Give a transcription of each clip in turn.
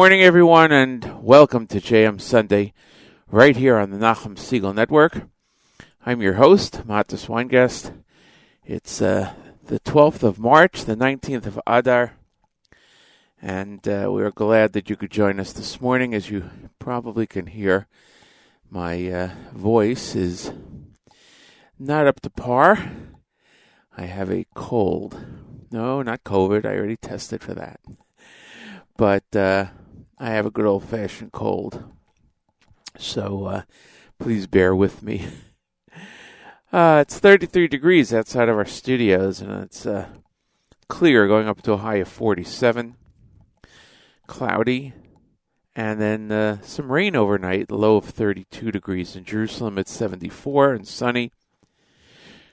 morning, everyone, and welcome to JM Sunday, right here on the Nachum Segal Network. I'm your host, Matis Weingast. It's uh, the 12th of March, the 19th of Adar, and uh, we are glad that you could join us this morning. As you probably can hear, my uh, voice is not up to par. I have a cold. No, not COVID. I already tested for that but uh, I have a good old fashioned cold. So uh, please bear with me. Uh, it's 33 degrees outside of our studios, and it's uh, clear, going up to a high of 47. Cloudy, and then uh, some rain overnight, low of 32 degrees in Jerusalem. It's 74 and sunny.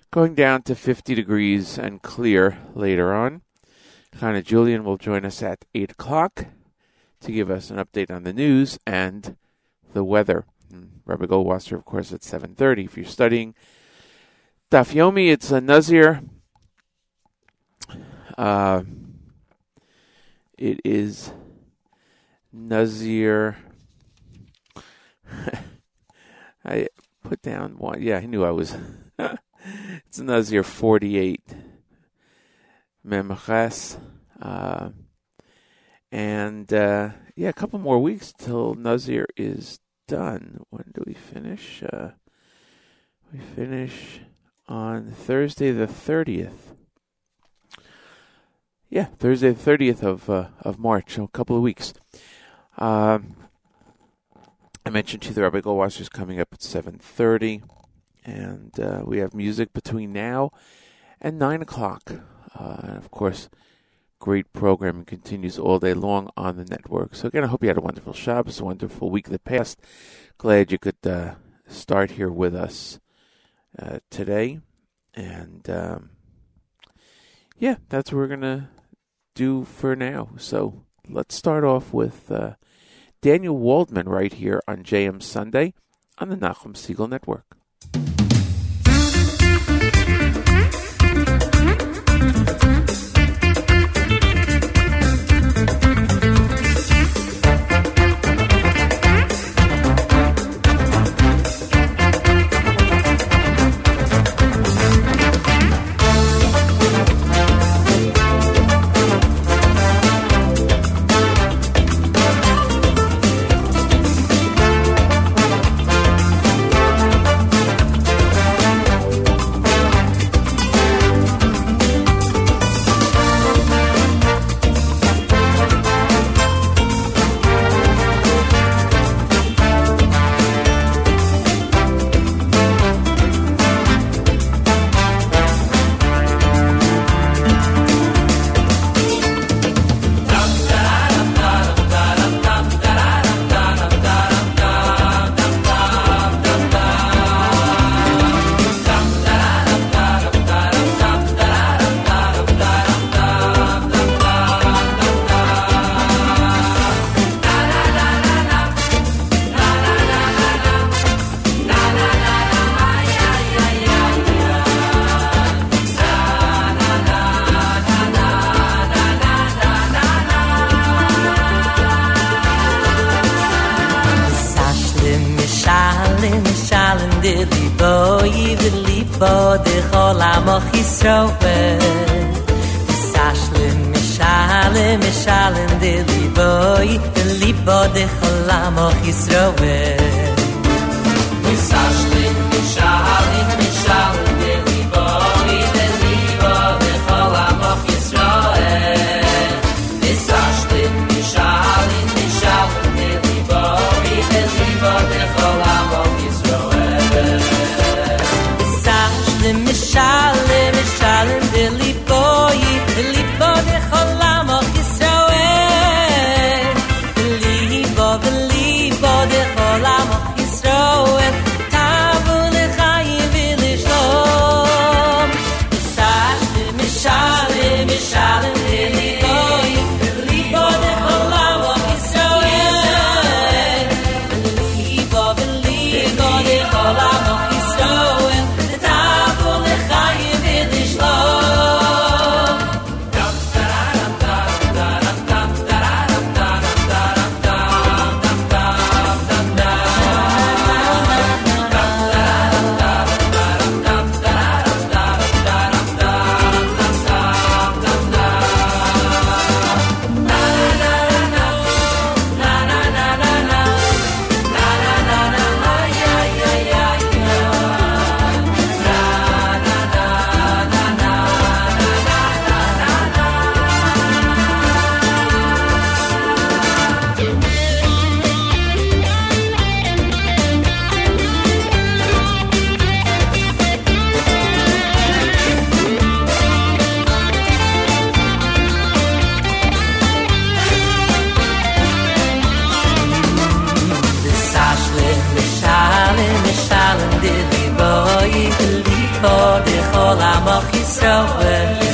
Going down to 50 degrees and clear later on. Chana Julian will join us at 8 o'clock to give us an update on the news and the weather. Hmm, Rabbi Goldwasser, of course, at 7.30. If you're studying Daf Yomi, it's a Nazir. Uh, it is Nazir. I put down one. Yeah, I knew I was. it's a Nazir 48. Memches. Uh, and uh, yeah, a couple more weeks till Nazir is done. When do we finish? Uh, we finish on Thursday the 30th. Yeah, Thursday the 30th of uh, of March, a couple of weeks. Um, I mentioned to the Rabbi Goldwasser is coming up at 7.30, and uh, we have music between now and 9 o'clock. Uh, and of course, great programming continues all day long on the network. So again, I hope you had a wonderful Shabbos, a wonderful week that passed. Glad you could uh, start here with us uh, today. And um, yeah, that's what we're going to do for now. So let's start off with uh, Daniel Waldman right here on JM Sunday on the Nachum Segal Network. kisah balik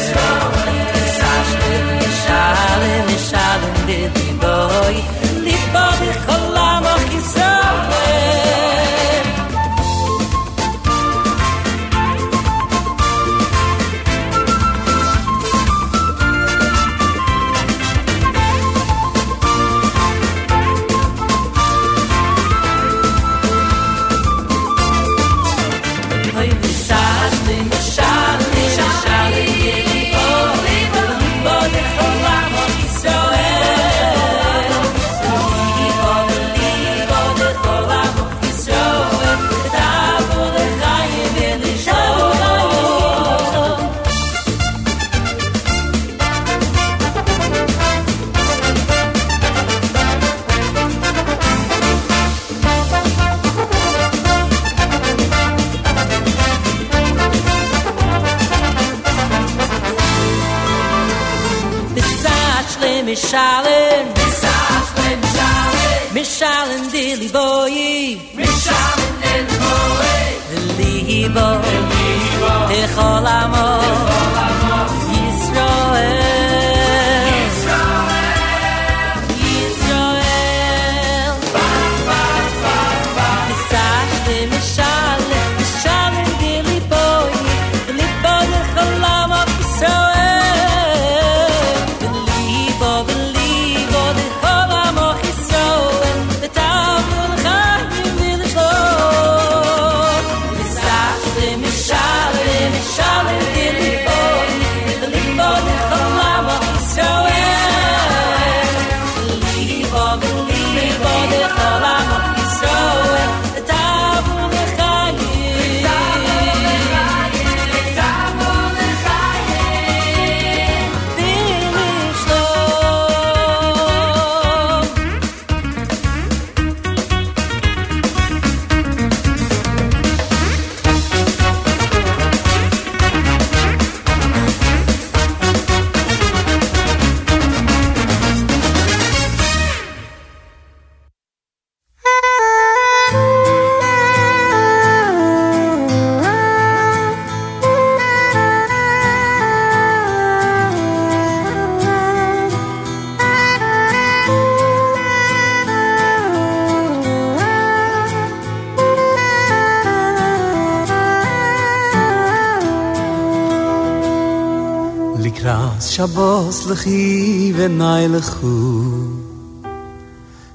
אחי ונאי לכו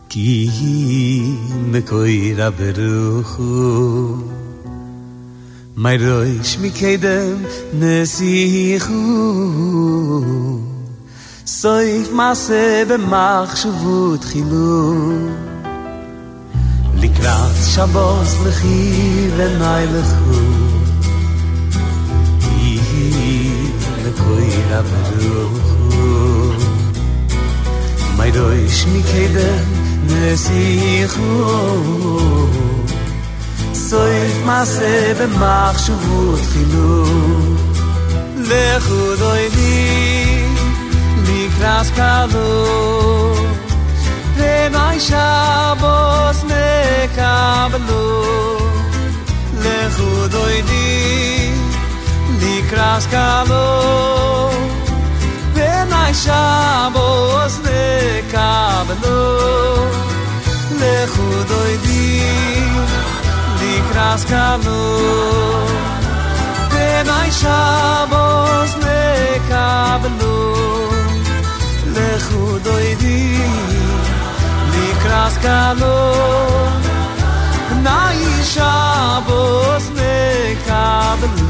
כי היא מקוירה ברוחו מי רויש מקדם נסיכו סויף מעשה במחשבו תחילו לקראת שבוס לכי ונאי לכו Ay do mi kede nesikh u Soif ma se be mach shvut khilu Le khudoy ni li kras kalu Ve may me Le Shabos nekablo lechudoy di likras kano de shabos nekablo lechudoy di likras kano nay shabos nekablo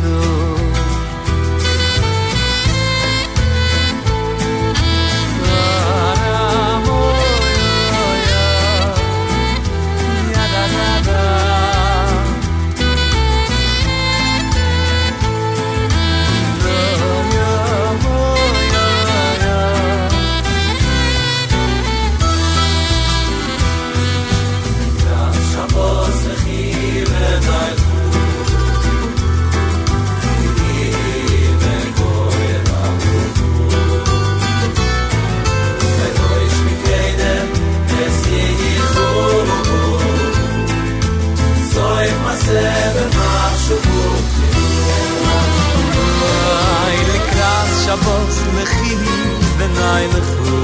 mein khu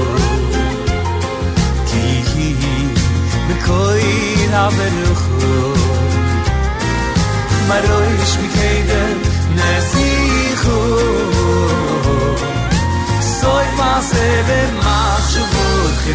ki hi be koi na ben khu maroy ish mi kede soy ma se mach shvot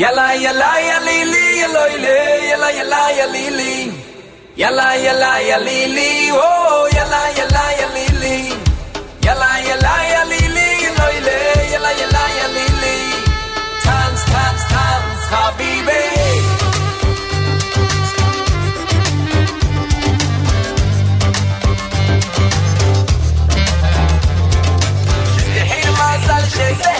Yalla yalla yalla yalla ya lili Yalla yalla ya lili Oh yalla yalla Yalla yalla ya lili Eloile yalla yalla ya lili Tanz tanz tanz habibi. Him, mazal, shit,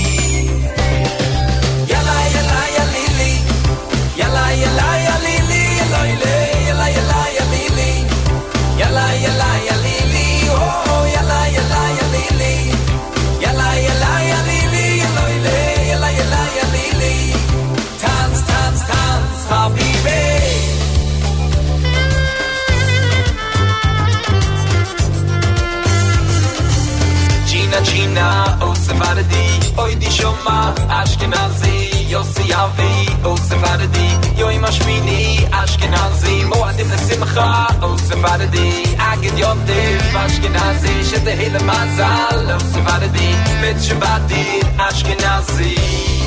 Yalla yalla yalili yaloile yalla yalla yalili Yalla yalla yalili oh, oh yalla yalla yalili Yalla yalla yalili yaloile yalla yalla yalili Tanz tanz tanz habibi. Gina Gina oh Sephardi oy di shoma Ashkenazi יוסי אבי how we ooz the אשכנזי מועדים לשמחה swimy ashkenazi אגד at the simcha ooz the baddee i get your ashkenazi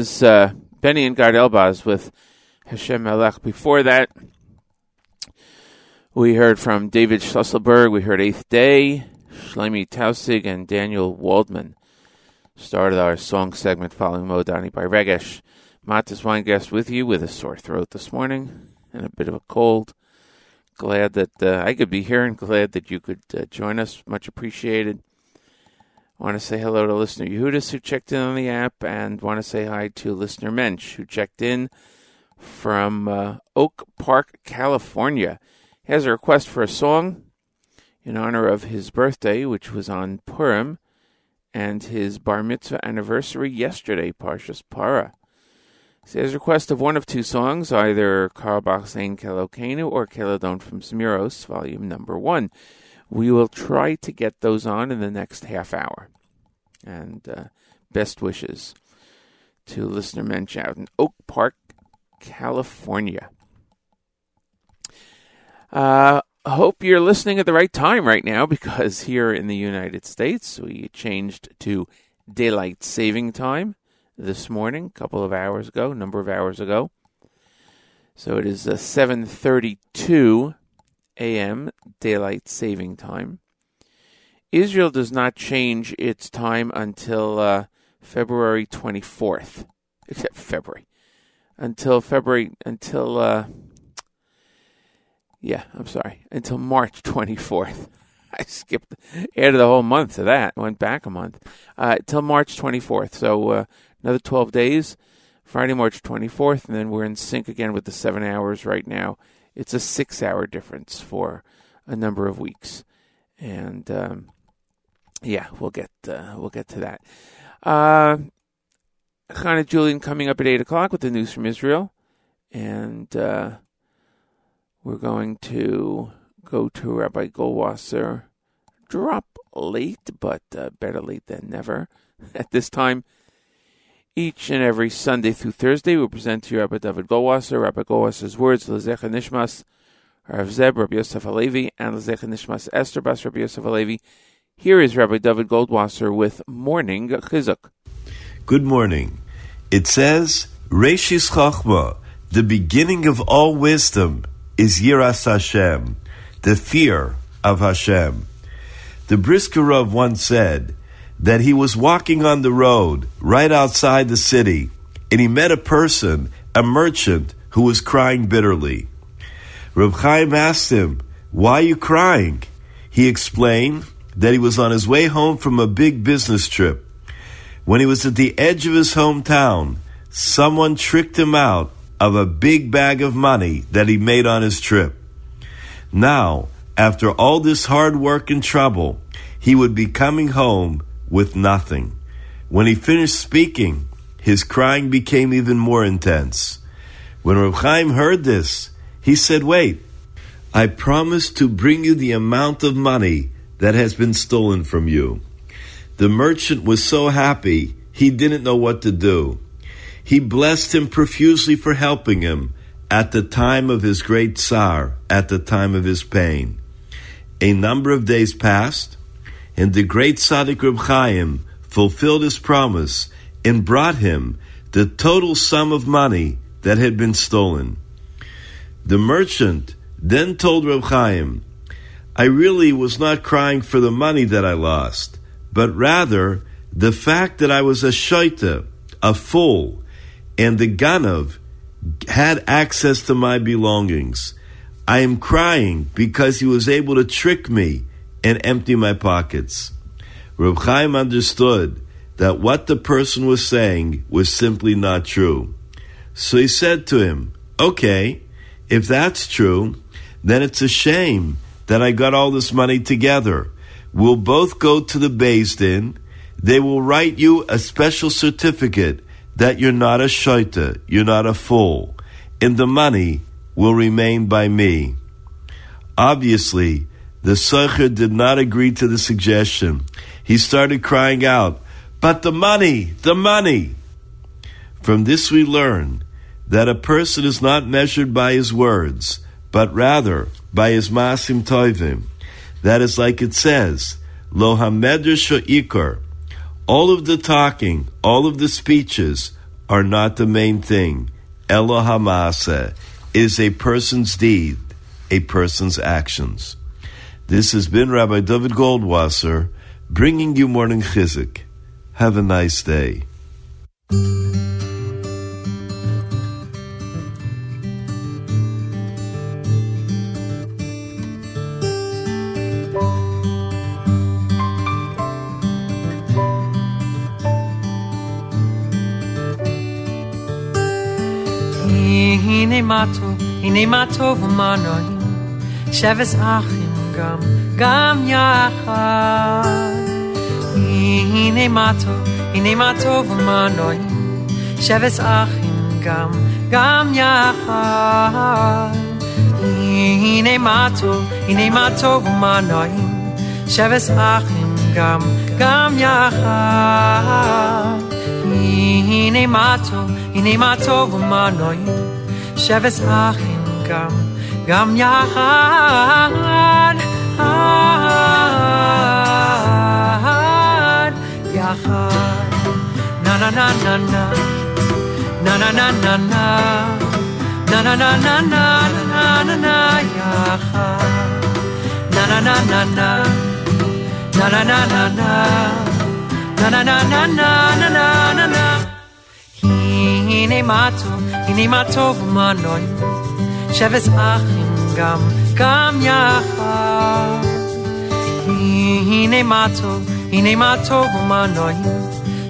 was uh, Benny and Gad Elbaz with Hashem Melech. Before that, we heard from David Schlusselberg. We heard Eighth Day, Shlomi Tausig, and Daniel Waldman. Started our song segment following Modani by Regesh. Matis Weingast with you with a sore throat this morning and a bit of a cold. Glad that uh, I could be here and glad that you could uh, join us. Much appreciated. Want to say hello to listener Yehudis who checked in on the app, and want to say hi to listener Mensch who checked in from uh, Oak Park, California. He has a request for a song in honor of his birthday, which was on Purim, and his bar mitzvah anniversary yesterday, Parshas Para. He has a request of one of two songs, either Carlebach's Ein Kelokenu or Kelodon from Zmiros, volume number one. We will try to get those on in the next half hour. And uh, best wishes to listener Mensch out in Oak Park, California. Uh, hope you're listening at the right time right now because here in the United States we changed to daylight saving time this morning, a couple of hours ago, number of hours ago. So it is uh, 7:32 a.m. daylight saving time. Israel does not change its time until uh, February 24th, except February, until February, until, uh, yeah, I'm sorry, until March 24th. I skipped, added the whole month to that, went back a month, uh, till March 24th. So uh, another 12 days, Friday, March 24th, and then we're in sync again with the seven hours right now. It's a six hour difference for a number of weeks. And, um, yeah, we'll get uh, we'll get to that. Uh, Chana Julian coming up at eight o'clock with the news from Israel, and uh, we're going to go to Rabbi Goldwasser. Drop late, but uh, better late than never. At this time, each and every Sunday through Thursday, we present to you Rabbi David Goldwasser, Rabbi Goldwasser's words, Lezecha Nishmas, Rav Zeb, Rabbi Yosef Alevi, and Lezecha Nishmas Esther Bas Rabbi Yosef Alevi. Here is Rabbi David Goldwasser with Morning Chizuk. Good morning. It says, Reshis Chachma, the beginning of all wisdom, is Yiras Hashem, the fear of Hashem. The Brisker Rav once said that he was walking on the road right outside the city, and he met a person, a merchant, who was crying bitterly. Reb Chaim asked him, Why are you crying? He explained that he was on his way home from a big business trip. When he was at the edge of his hometown, someone tricked him out of a big bag of money that he made on his trip. Now, after all this hard work and trouble, he would be coming home with nothing. When he finished speaking, his crying became even more intense. When Reb Chaim heard this, he said, Wait, I promised to bring you the amount of money that has been stolen from you. The merchant was so happy, he didn't know what to do. He blessed him profusely for helping him at the time of his great tsar, at the time of his pain. A number of days passed, and the great Tzaddik Reb Chaim fulfilled his promise and brought him the total sum of money that had been stolen. The merchant then told Reb Chaim, I really was not crying for the money that I lost, but rather the fact that I was a shaita, a fool, and the ganav had access to my belongings. I am crying because he was able to trick me and empty my pockets. Reb Chaim understood that what the person was saying was simply not true. So he said to him, Okay, if that's true, then it's a shame that I got all this money together. We'll both go to the Beis Din. They will write you a special certificate that you're not a shaita, you're not a fool, and the money will remain by me. Obviously, the Socher did not agree to the suggestion. He started crying out, But the money, the money! From this we learn that a person is not measured by his words, but rather by his masim toivim. That is like it says, Lo hamedrash ikar. All of the talking, all of the speeches are not the main thing. Elo hamase is a person's deed, a person's actions. This has been Rabbi David Goldwasser bringing you morning chizik. Have a nice day. הנה מה טוב, הנה מה טוב ומה נעים, שבס אחים גם, גם יחד. הנה מה טוב, הנה מה טוב ומה נעים, שבס אחים גם, גם יחד. הנה מה טוב, הנה מה טוב ומה נעים, שבס אחים גם, גם יחד. הנה מה טוב, הנה מה טוב ומה נעים, שבס אחים גם, גם יחד. יחד. na na na na na na na na na na na na na na na na na na יחד na na na na na na na na na na na na na na na הנה מה טוב, הנה מה טוב ומנוי שבס אחים גם, גם יחד. הנה מה טוב, הנה מה טוב ומנוי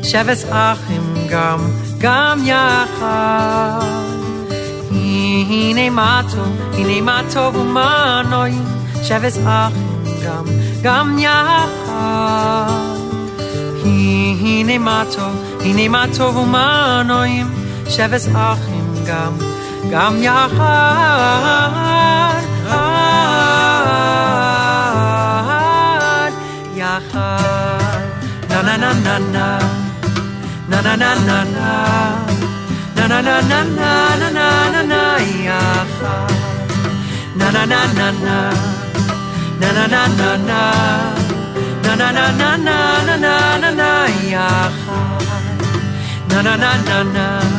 שבס אחים גם, גם יחד. הנה מה טוב, הנה מה טוב ומנוי שבס אחים גם, גם יחד. הנה מה טוב, הנה מה טוב ומנועים, שבס אחים גם, גם יחד, יחד, na na na na na, na na na na na, na na na na na na na na na יחד, na na na na na, na na na na na. na na na na na na na na na יחד na na na na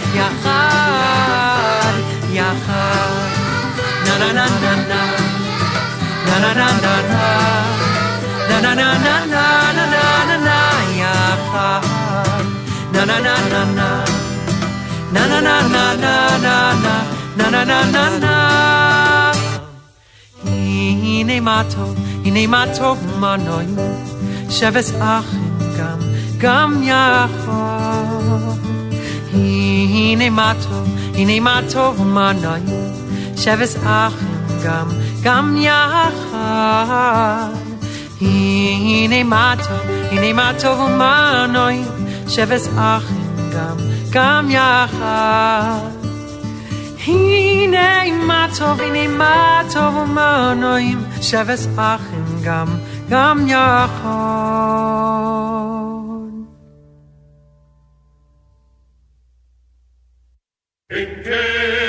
יחד, יחד. נה נה נה נה נה נה נה נה נה נה נה נה נה נה נה נה נה יחד. נה נה נה נה נה נה נה נה נה נה נה נה נה נה נה נה הנה מה טוב, הנה מה טוב מה נעים, שבס אחים גם, גם יחד. הנה מה טוב, הנה מה טוב מנוי, שבס אחים גם, גם יחד. הנה מה טוב, הנה מה טוב מנוי, שבס אחים גם, גם יחד. הנה מה טוב, הנה מה טוב ומנועים, שבס אחים גם, גם יחד. In case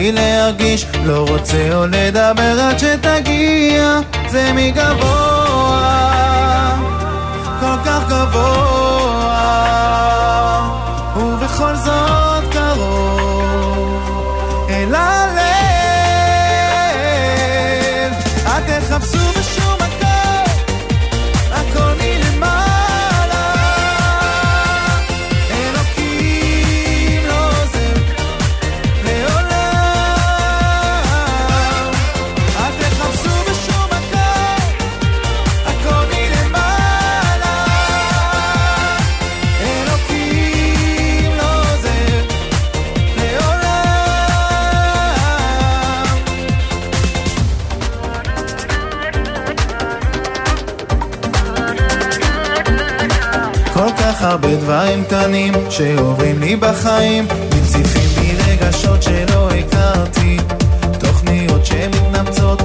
לי להרגיש, לא רוצה או לדבר. דברים קטנים שעוברים לי בחיים מציפים בי רגשות שלא הכרתי תוכניות שמתנפצות,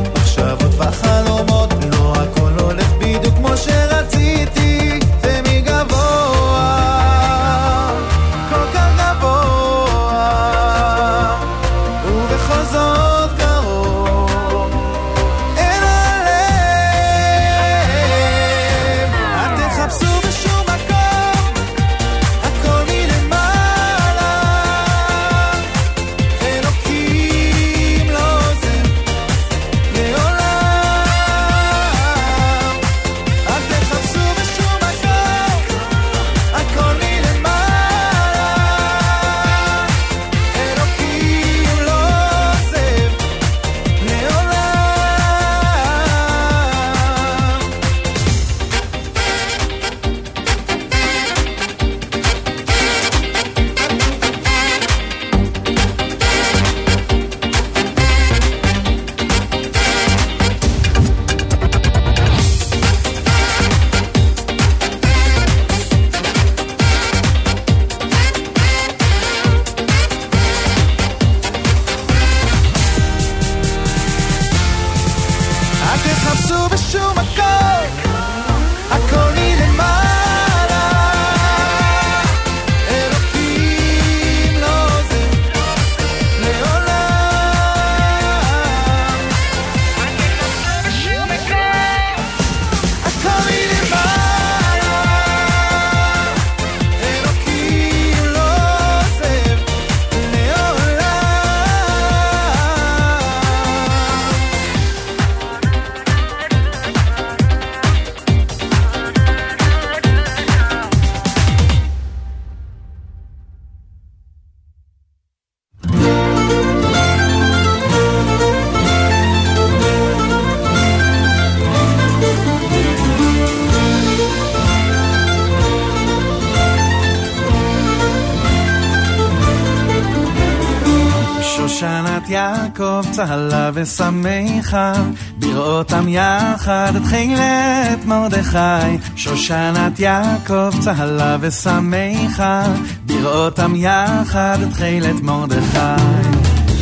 ושמחה, בראותם יחד את חילת מרדכי. שושנת יעקב צהלה ושמחה, בראותם יחד את חילת מרדכי.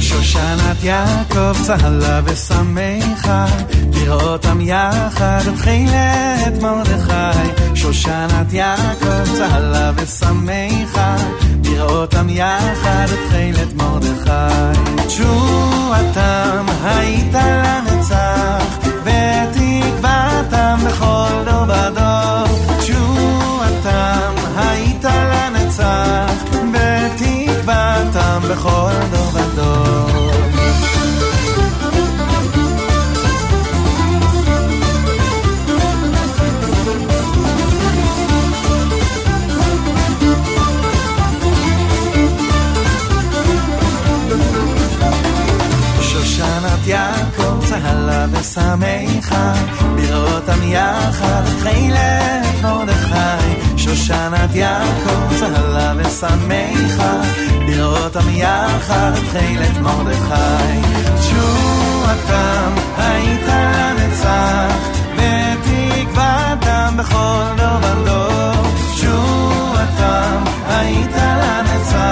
שושנת יעקב צהלה ושמחה, בראותם יחד את חילת מרדכי. שושנת יעקב צהלה ושמחה, בראותם יחד את חילת מרדכי. תשועתם הייתה לנצח, ושמחה, בראותם יחד חילת מרדכי. שושנת יעקב צהלה ושמחה, בראותם יחד חילת מרדכי. תשועתם הייתה לנצח, ותקוותם בכל דור ודור. תשועתם הייתה לנצח,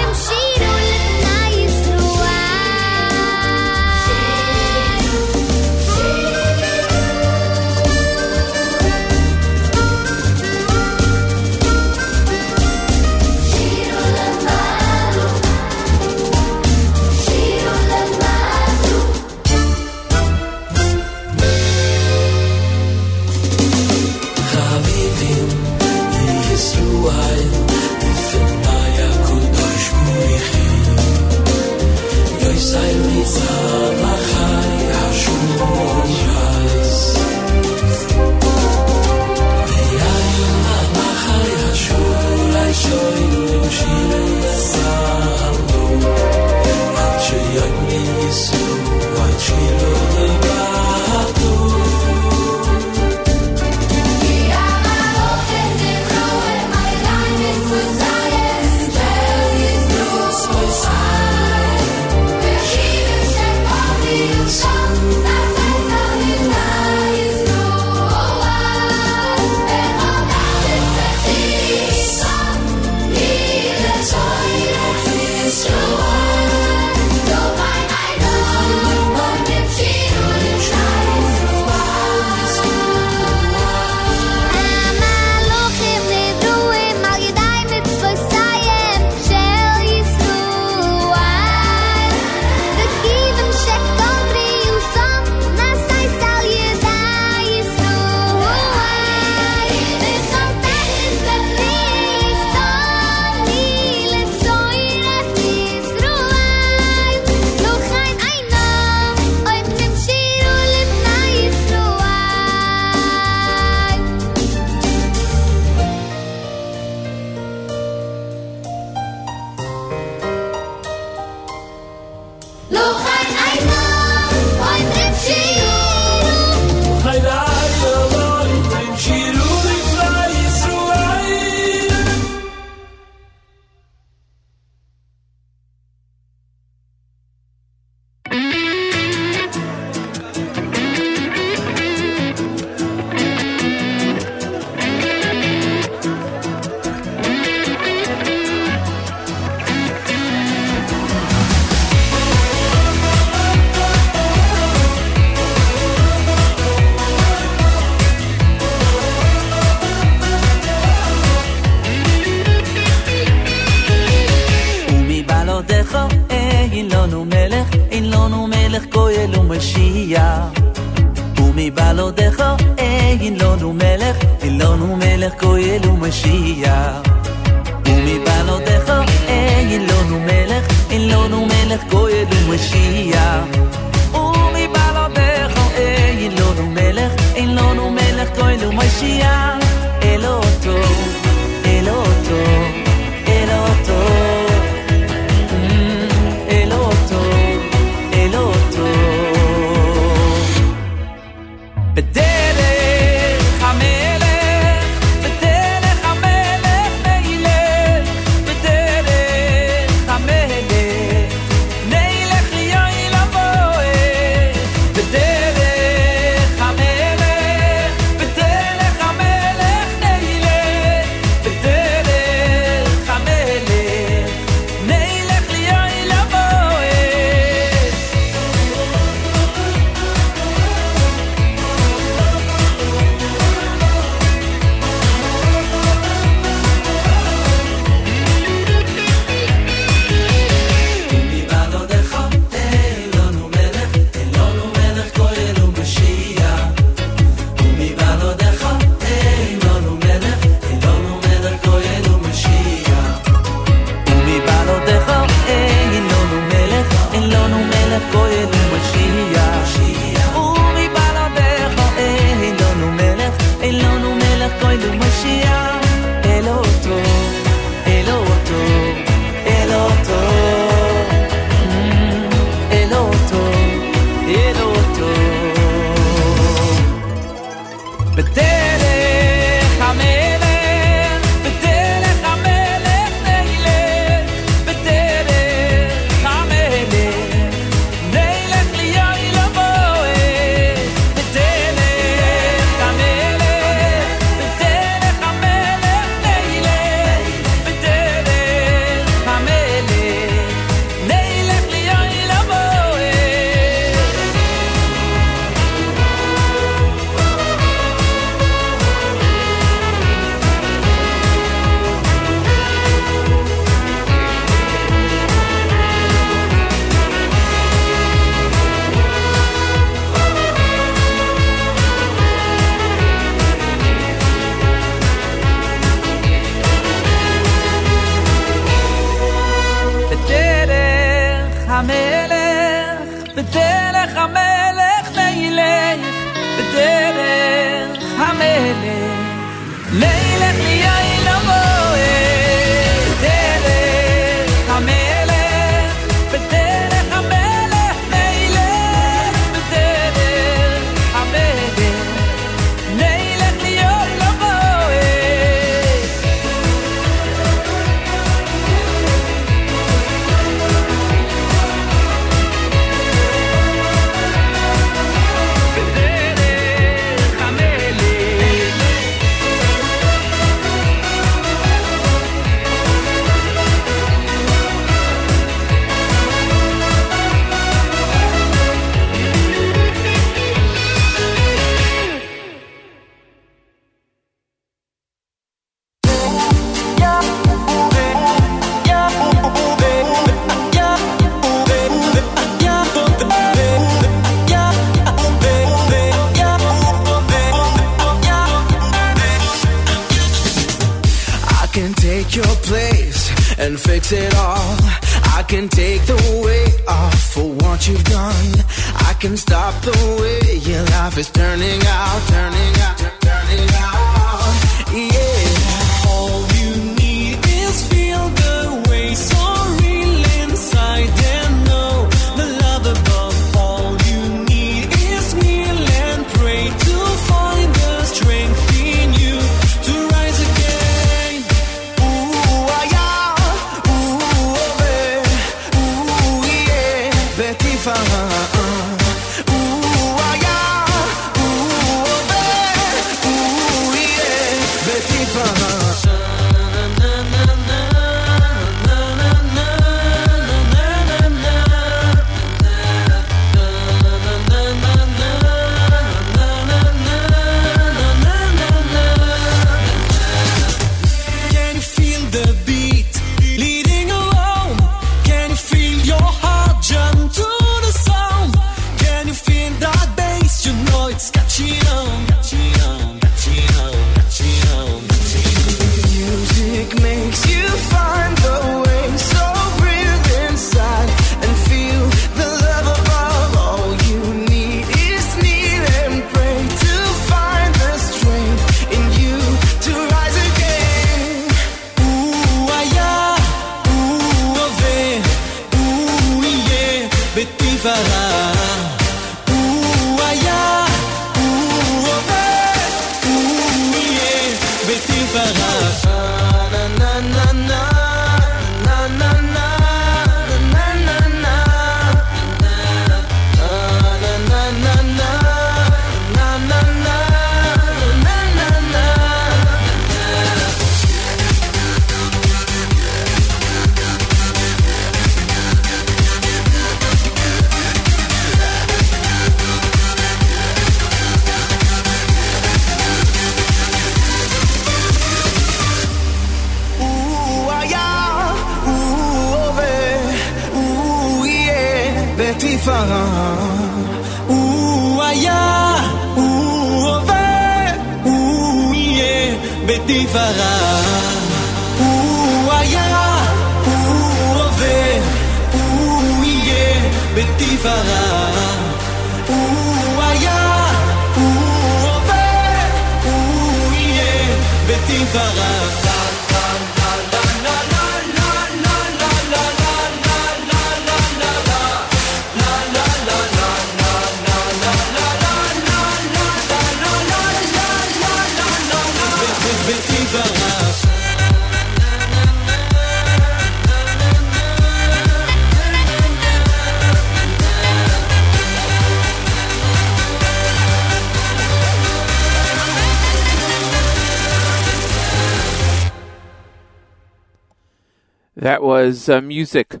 was uh, music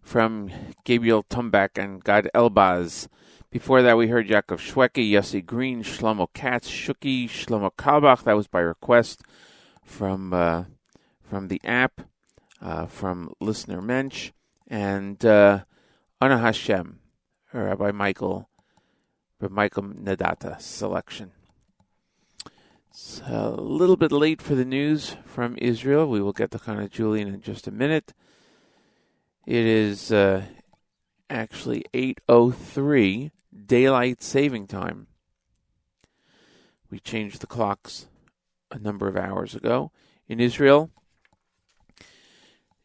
from Gabriel Tumbak and Gad Elbaz. Before that, we heard Yaakov Shweki, Yossi Green, Shlomo Katz, Shuki, Shlomo Carlebach. That was by request from uh, from the app, uh, from listener Mensch, and uh, Ana Hashem, Rabbi Michael, Rabbi Michael Nadata selection. It's a little bit late for the news from Israel. We will get to Hannah Julian in just a minute. It is uh, actually 8:03 daylight saving time. We changed the clocks a number of hours ago in Israel.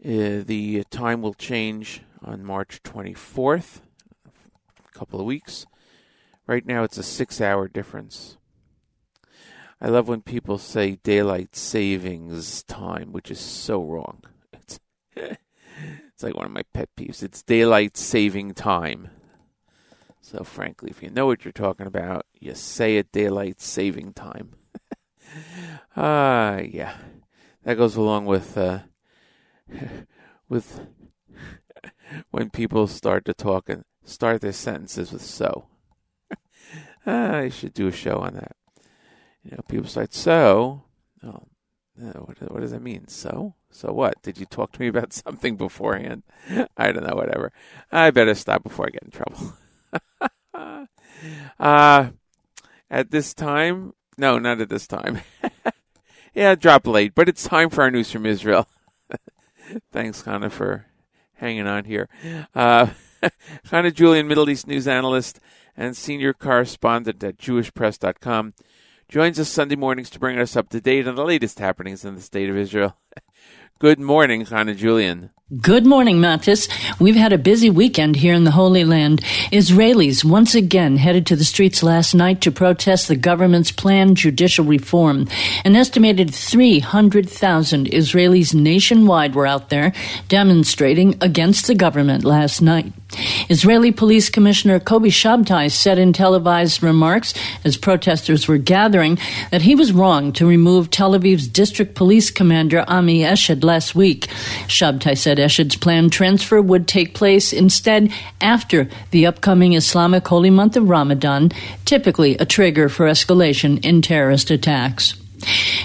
Uh, the time will change on March 24th, a couple of weeks. Right now, it's a six-hour difference. I love when people say daylight savings time, which is so wrong. It's, like one of my pet peeves. It's daylight saving time. So, frankly, if you know what you're talking about, you say it daylight saving time. Ah, uh, yeah. That goes along with uh, with when people start to talk and start their sentences with so. ah, I should do a show on that. You know, people start so. Oh, what, what does that mean? So? So what? Did you talk to me about something beforehand? I don't know. Whatever. I better stop before I get in trouble. uh, at this time, no, not at this time. yeah, drop late, but it's time for our news from Israel. Thanks, Hannah, for hanging on here. Uh, Hannah Julian, Middle East news analyst and senior correspondent at JewishPress.com, joins us Sunday mornings to bring us up to date on the latest happenings in the state of Israel. Good morning, Hannah Julian. Good morning, Matis. We've had a busy weekend here in the Holy Land. Israelis once again headed to the streets last night to protest the government's planned judicial reform. An estimated 300,000 Israelis nationwide were out there demonstrating against the government last night. Israeli Police Commissioner Kobi Shabtai said in televised remarks as protesters were gathering that he was wrong to remove Tel Aviv's district police commander Ami Eshed last week. Shabtai said Eshed's planned transfer would take place instead after the upcoming Islamic holy month of Ramadan, typically a trigger for escalation in terrorist attacks.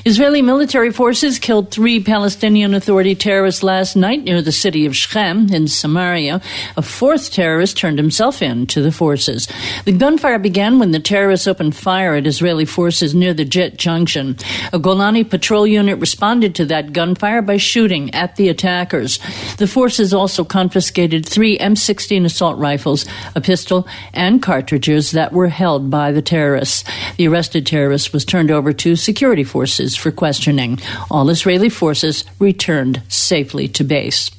Israeli military forces killed three Palestinian Authority terrorists last night near the city of Shechem in Samaria. A fourth terrorist turned himself in to the forces. The gunfire began when the terrorists opened fire at Israeli forces near the Jit Junction. A Golani patrol unit responded to that gunfire by shooting at the attackers. The forces also confiscated three M16 assault rifles, a pistol, and cartridges that were held by the terrorists. The arrested terrorist was turned over to security forces for questioning. All Israeli forces returned safely to base.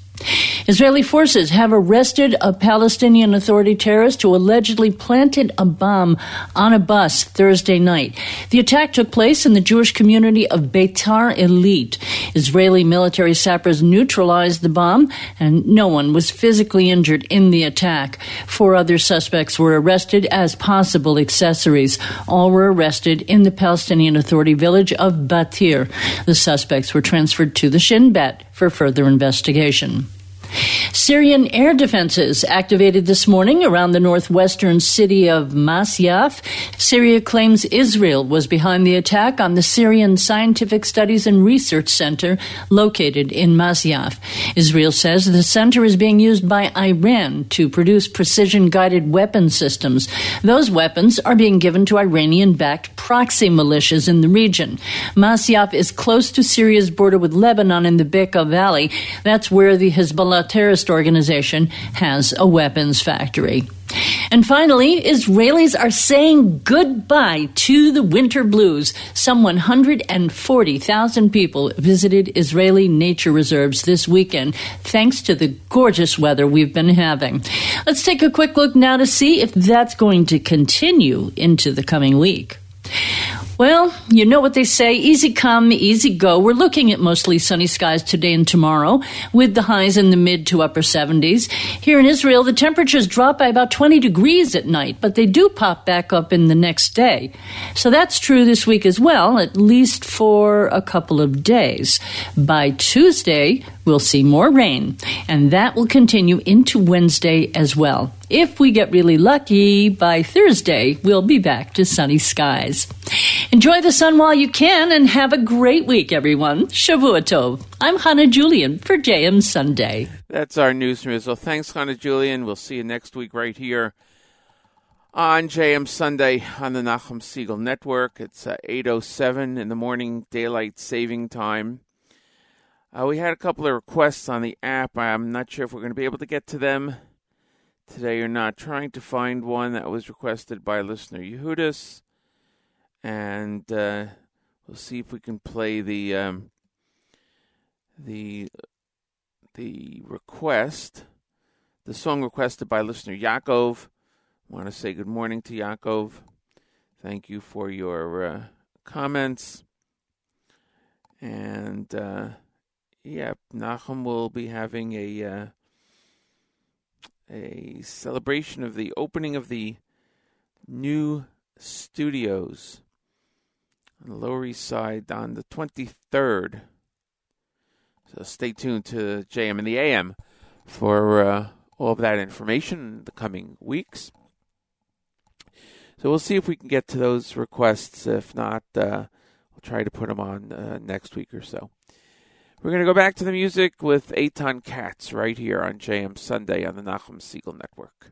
Israeli forces have arrested a Palestinian Authority terrorist who allegedly planted a bomb on a bus Thursday night. The attack took place in the Jewish community of Beitar Illit. Israeli military sappers neutralized the bomb, and no one was physically injured in the attack. Four other suspects were arrested as possible accessories. All were arrested in the Palestinian Authority village of Batir. The suspects were transferred to the Shin Bet for further investigation. Syrian air defenses activated this morning around the northwestern city of Masyaf. Syria claims Israel was behind the attack on the Syrian Scientific Studies and Research Center located in Masyaf. Israel says the center is being used by Iran to produce precision guided weapon systems. Those weapons are being given to Iranian backed proxy militias in the region. Masyaf is close to Syria's border with Lebanon in the Bekaa Valley. That's where the Hezbollah terrorist organization has a weapons factory. And finally, Israelis are saying goodbye to the winter blues. Some 140,000 people visited Israeli nature reserves this weekend thanks to the gorgeous weather we've been having. Let's take a quick look now to see if that's going to continue into the coming week. Well, you know what they say easy come, easy go. We're looking at mostly sunny skies today and tomorrow, with the highs in the mid to upper 70s. Here in Israel, the temperatures drop by about 20 degrees at night, but they do pop back up in the next day. So that's true this week as well, at least for a couple of days. By Tuesday, we'll see more rain, and that will continue into Wednesday as well. If we get really lucky, by Thursday, we'll be back to sunny skies. Enjoy the sun while you can and have a great week, everyone. Shavua Tov. I'm Hannah Julian for JM Sunday. That's our news from Israel. Thanks, Hannah Julian. We'll see you next week right here on JM Sunday on the Nachum Segal Network. It's uh, 8.07 in the morning, daylight saving time. Uh, we had a couple of requests on the app. I'm not sure if we're going to be able to get to them today or not. Trying to find one that was requested by listener Yehudis, and uh, we'll see if we can play the um, the the request, the song requested by listener Yaakov. I want to say good morning to Yaakov. Thank you for your uh, comments. And uh, yeah, Nachum will be having a uh, a celebration of the opening of the new studios on the Lower East Side on the 23rd. So stay tuned to JM and the AM for uh, all of that information in the coming weeks. So we'll see if we can get to those requests. If not, uh, we'll try to put them on uh, next week or so. We're going to go back to the music with Eitan Katz right here on JM Sunday on the Nachum Segal Network.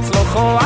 הצלוחו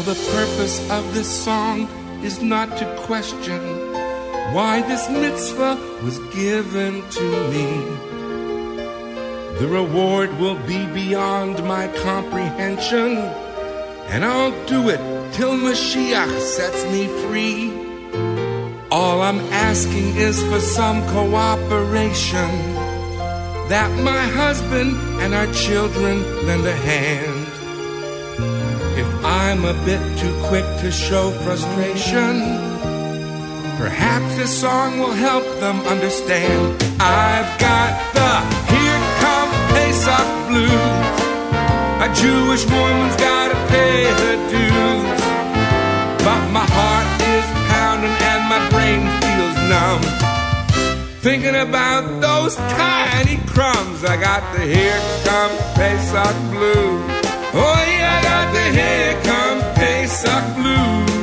Now, the purpose of this song is not to question why this mitzvah was given to me. The reward will be beyond my comprehension, and I'll do it till Mashiach sets me free. All I'm asking is for some cooperation, that my husband and our children lend a hand. I'm a bit too quick to show frustration. Perhaps this song will help them understand. I've got the Here Comes Pesach Blues. A Jewish woman's gotta pay her dues. But my heart is pounding and my brain feels numb. Thinking about those tiny crumbs, I got the Here Comes Pesach Blues. Oh yeah, I got the here comes Pesach blues.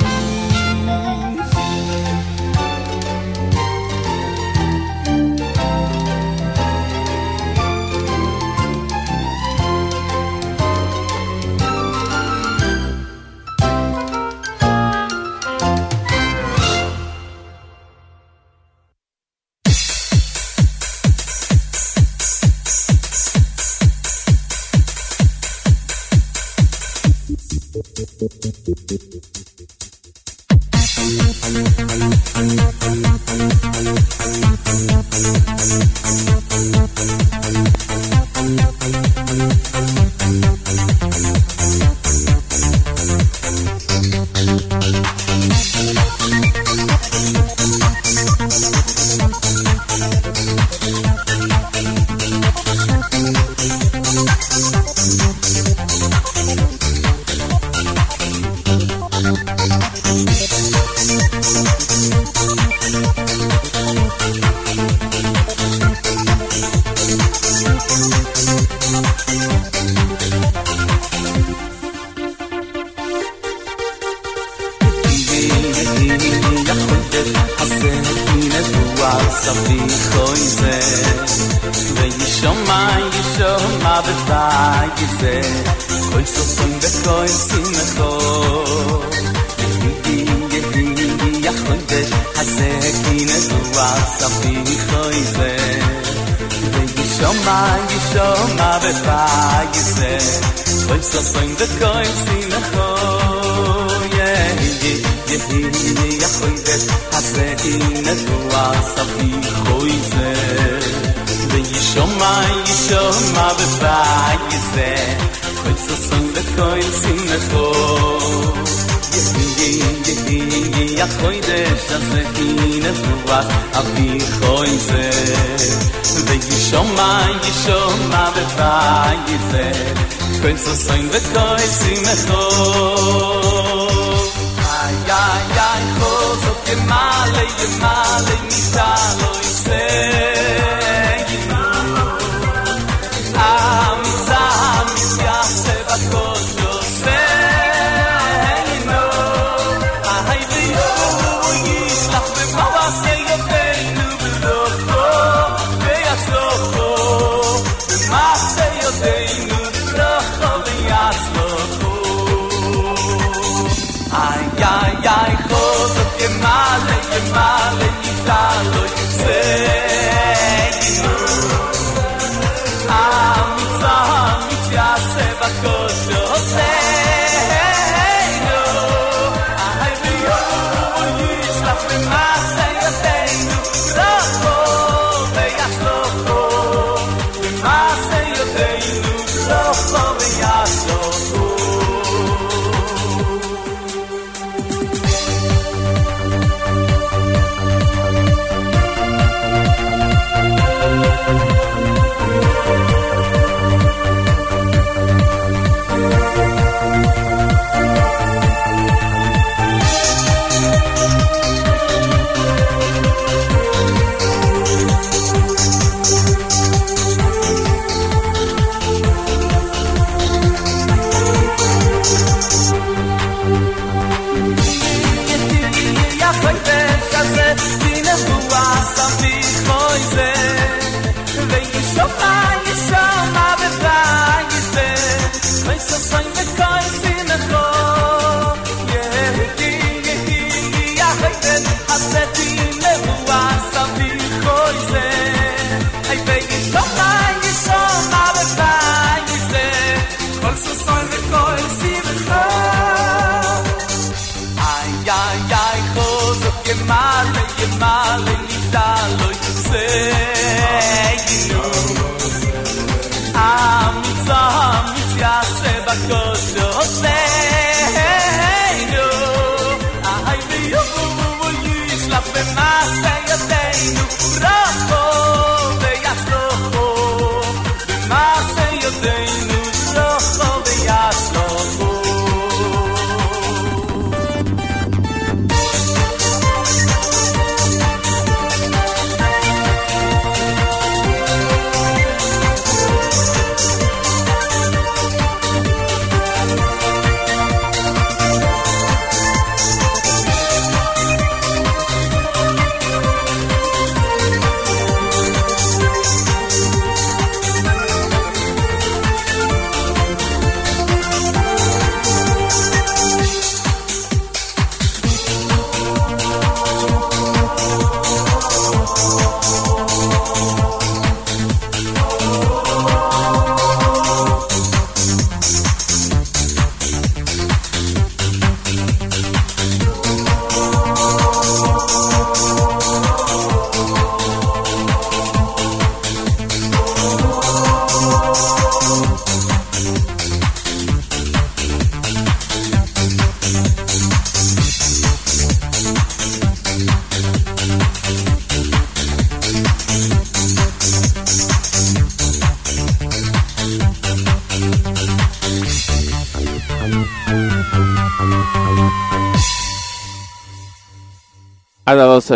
yeah.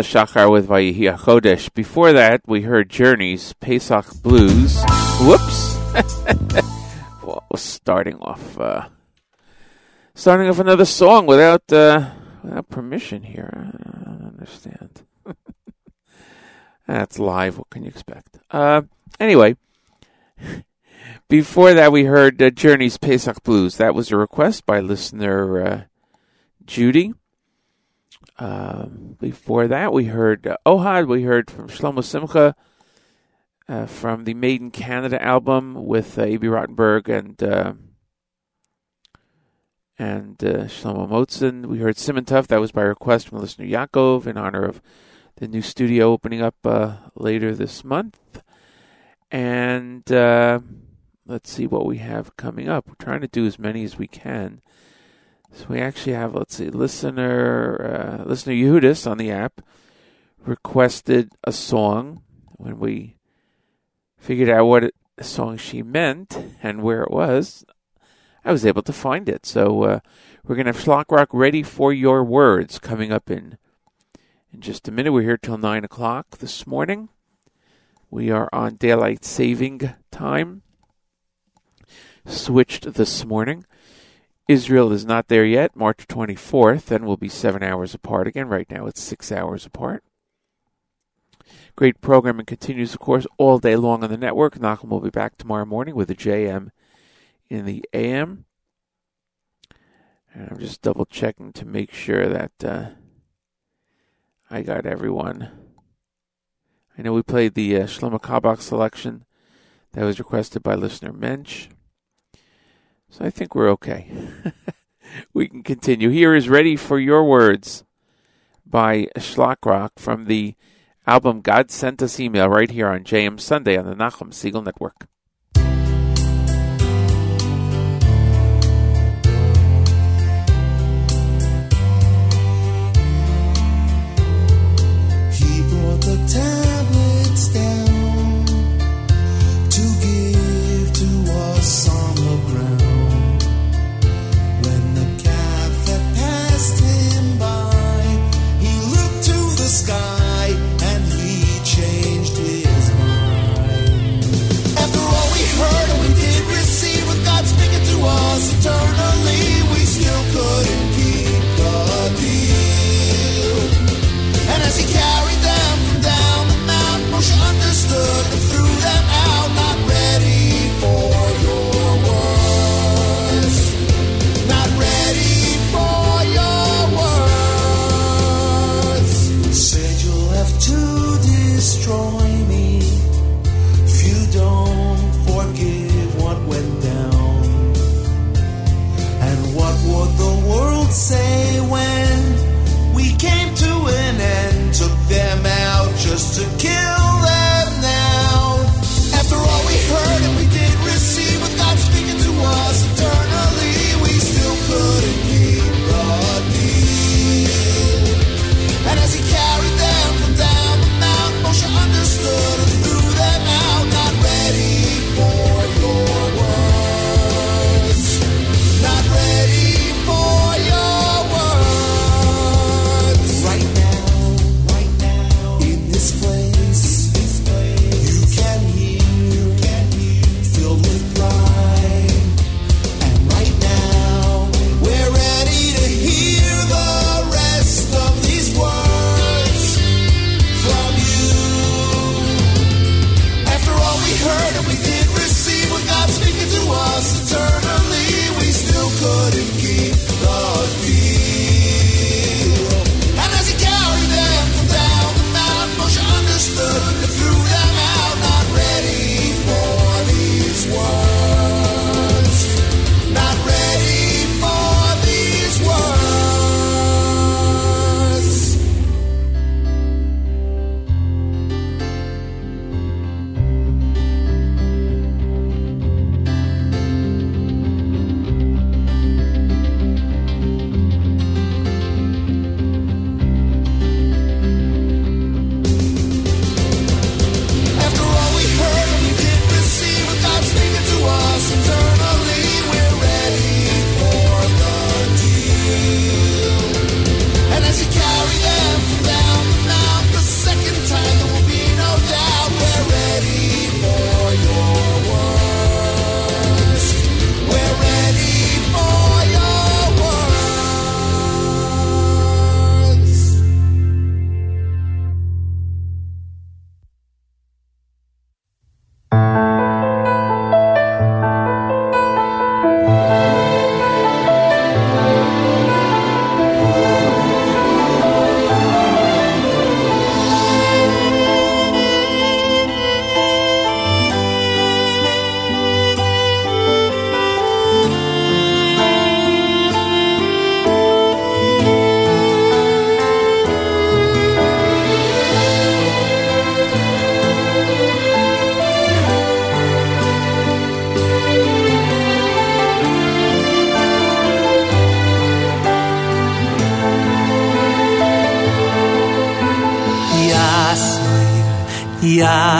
Shachar with Vayihi Chodesh. Before that, we heard Journeys, Pesach Blues. Whoops! well, starting off, uh, starting off another song without uh, without permission here. I don't understand. That's live. What can you expect? Uh, anyway, before that, we heard uh, Journeys, Pesach Blues. That was a request by listener uh, Judy. Um, before that, we heard uh, Ohad. We heard from Shlomo Simcha uh, from the Made in Canada album with uh, Abie Rotenberg and uh, and uh, Shlomo Motzen. We heard Simon Tuff. That was by request from listener Yaakov in honor of the new studio opening up uh, later this month. And uh, let's see what we have coming up. We're trying to do as many as we can. So we actually have, let's see, listener uh, listener Yehudis on the app requested a song when we figured out what it, song she meant and where it was. I was able to find it. So uh, we're going to have Shlock Rock ready for your words coming up in in just a minute. We're here till 9 o'clock this morning. We are on daylight saving time. Switched this morning. Israel is not there yet, March 24th, and we'll be seven hours apart again. Right now it's six hours apart. Great programming continues, of course, all day long on the network. Nachum will be back tomorrow morning with a JM in the AM. And I'm just double checking to make sure that uh, I got everyone. I know we played the uh, Shlomo Carlebach selection that was requested by listener Mensch. So I think we're okay. we can continue. Here is Ready for Your Words by Shlock Rock from the album God Sent Us Email right here on JM Sunday on the Nachum Segal Network. He the say when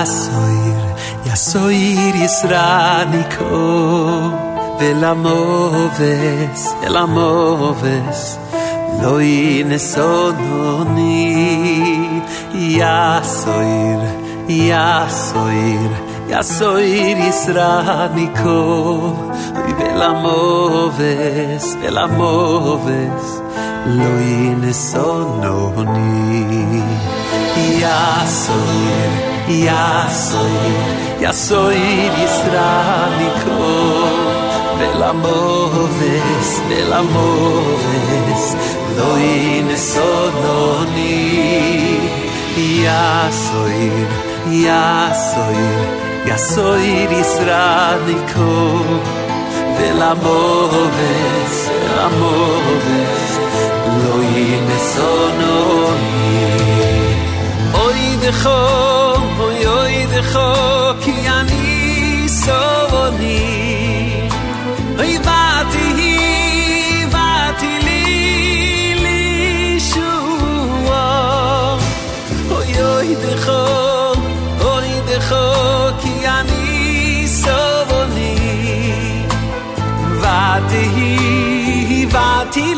Yasoir, Yasoir Yisraniko Velamoves, Velamoves Loi nesononi Yasoir, Yasoir Yasoir Yisraniko Velamoves, Velamoves Loi nesononi Yasoir, Yasoir, يا soy يا soy لي stranded con del amor es del amor es lo inesolonni يا سوي يا سوي يا سوي stranded con del amor es amor es lo inesono hoy de co oy decho, ki ani sovoni. Oy vati hi, vati li li shua. Oy oy decho, oy decho, ki ani sovoni. Vati hi, vati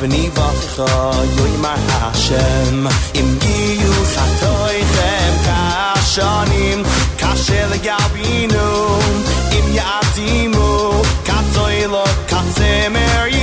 Beni vakha yoy ma hashem im gi yu khatoy khem kashanim kashel gabinu im yadimu katoy lo katsemeri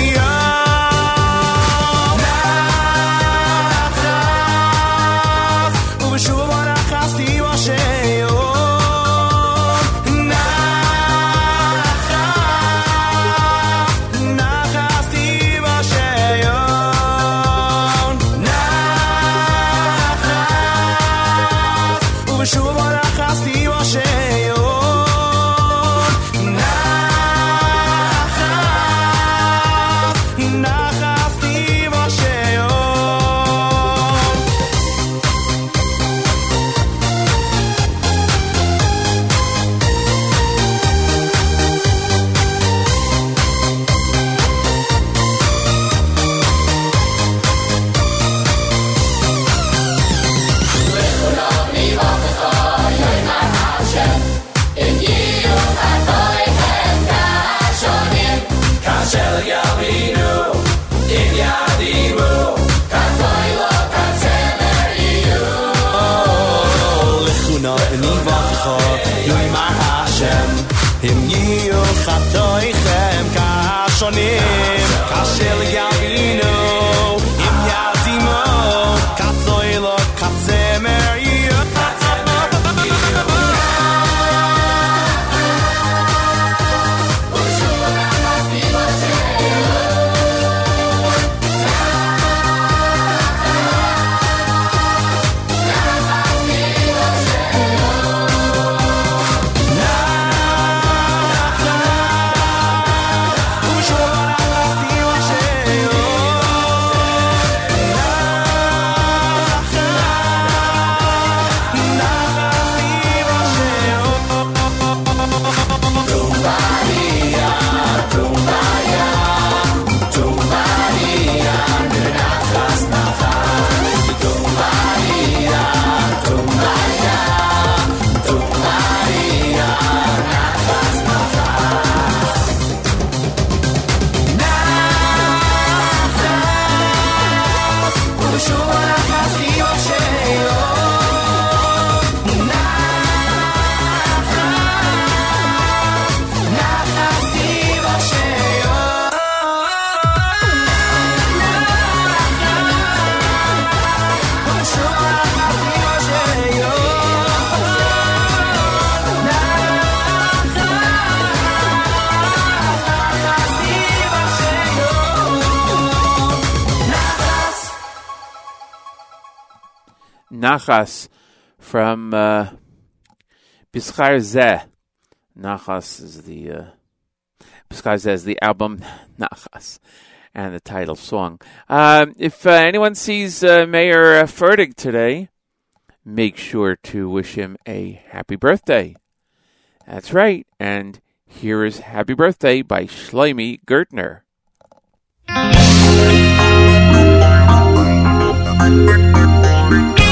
Nachas from uh, Bischar Zeh. Nachas is the uh, Bischar Zeh is the album Nachas and the title song. Um, if uh, anyone sees uh, Mayor uh, Fertig today, make sure to wish him a happy birthday. That's right, and here is Happy Birthday by Shloime Gertner. Thank you.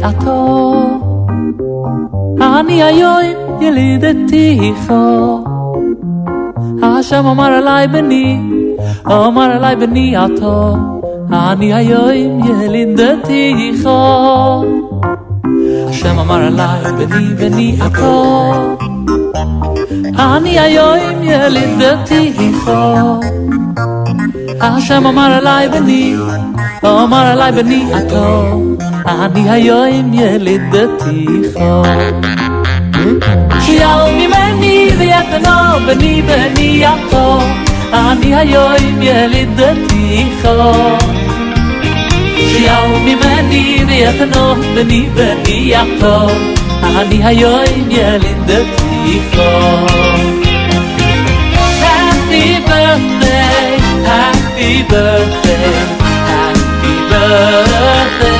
בני בני עתו, אני היום ילידתיך. השם אמר אליי, בני, אמר אליי, בני עתו, אני היום ילידתיך. השם אמר אליי, בני בני עתו, אני היום ילידתיך. השם אמר אליי בני, אמר עליי בני עתו, אני היום ילידתיך. שיער ממני ויתנו בני בני עתו, אני היום ילידתיך. שיהו ממני ויתנו בני בני יעקב אני היום ילדתי פה Happy birthday, happy birthday, happy birthday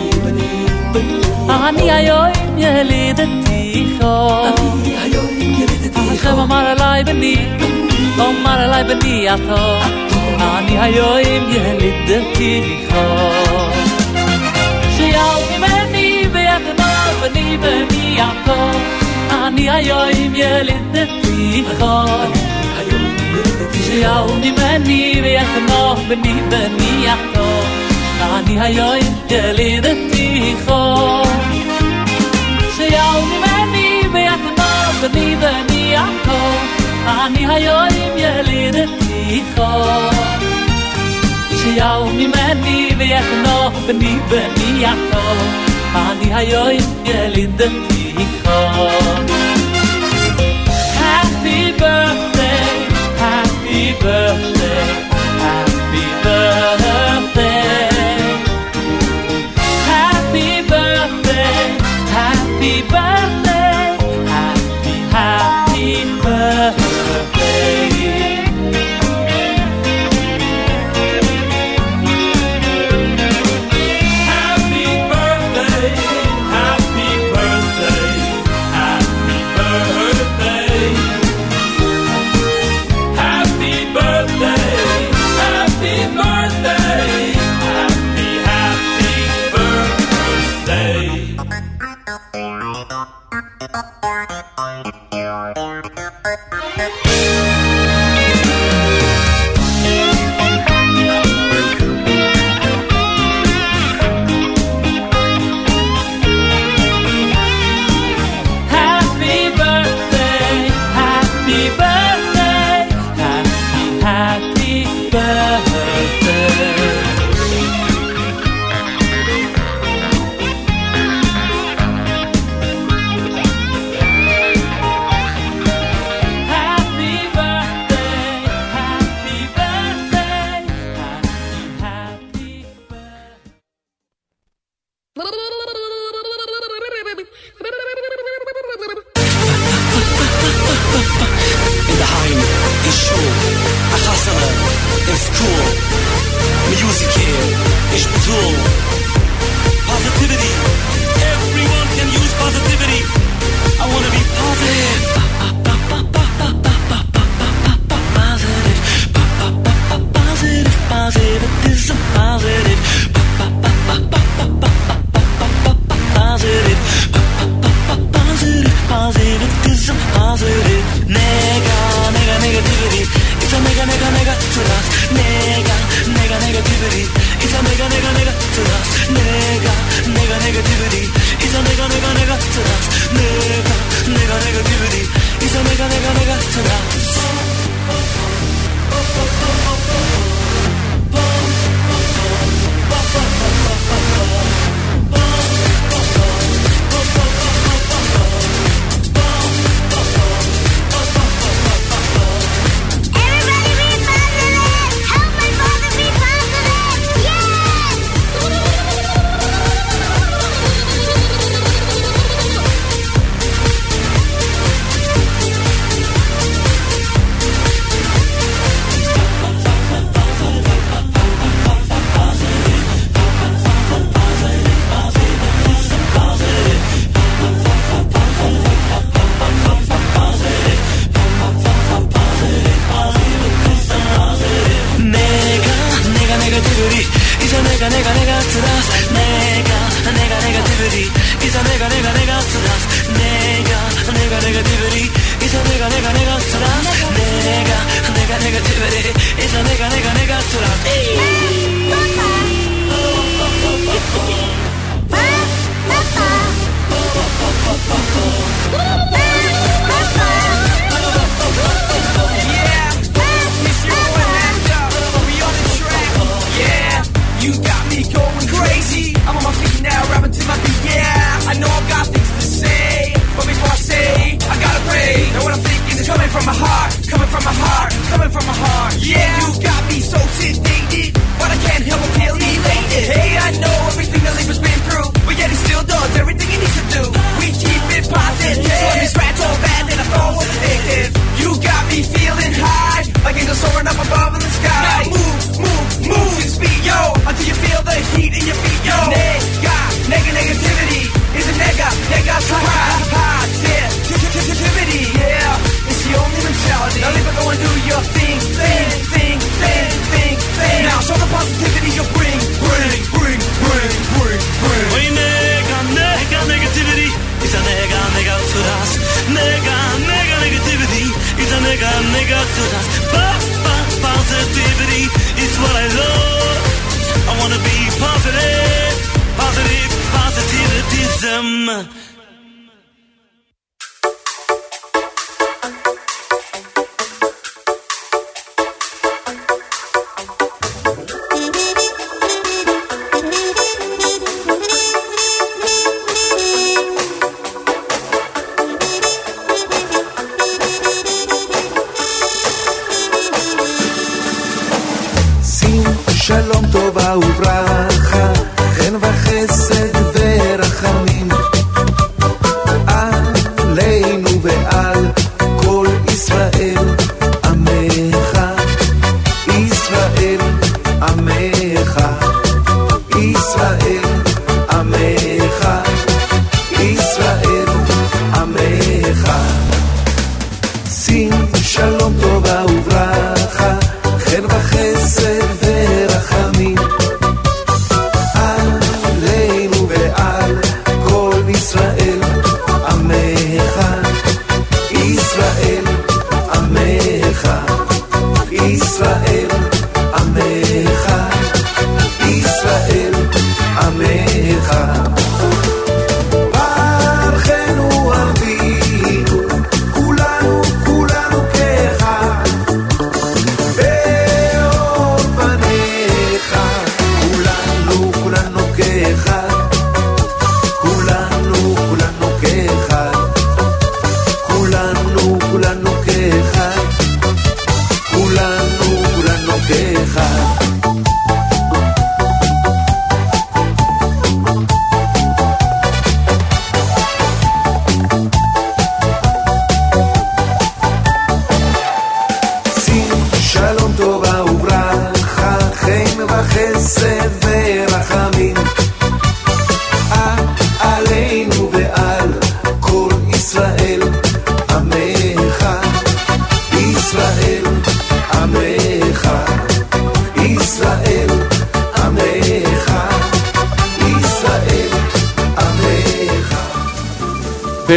אני היום ילידתי חום אני היום ילידתי חום אמר עליי בני אמר עליי בני הטוב אני היום ילידתי חום שיהו ממני ויחד בני בני יעקב אני היום ילידתי חום שיהו ממני ויחד בני בני יעקב אני היום ילידתי חור שיהו ממני ויתנו בני בני יחתו אני היום ילידתי חור שיהו ממני ויתנו בני בני יחתו אני היום ילידתי חור Happy birthday Happy birthday, happy birthday,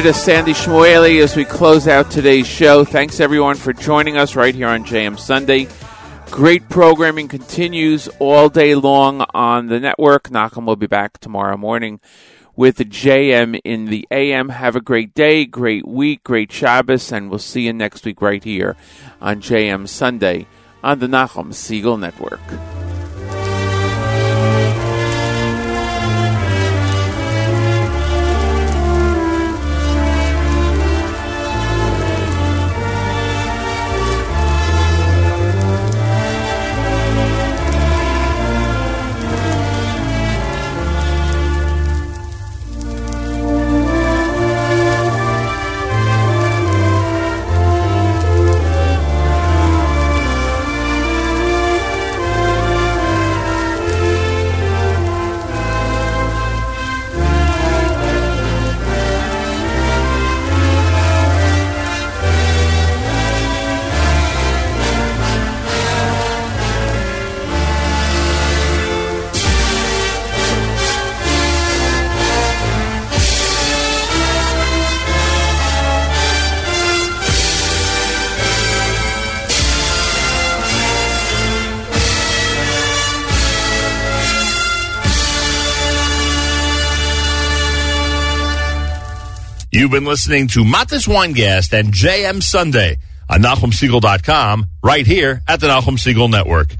to Sandy Shmueli as we close out today's show. Thanks everyone for joining us right here on JM Sunday. Great programming continues all day long on the network. Nachum will be back tomorrow morning with JM in the AM. Have a great day, great week, great Shabbos, and we'll see you next week right here on JM Sunday on the Nachum Segal Network. Been listening to Matis Weingast and JM Sunday on NachumSegal.com right here at the Nachum Segal Network.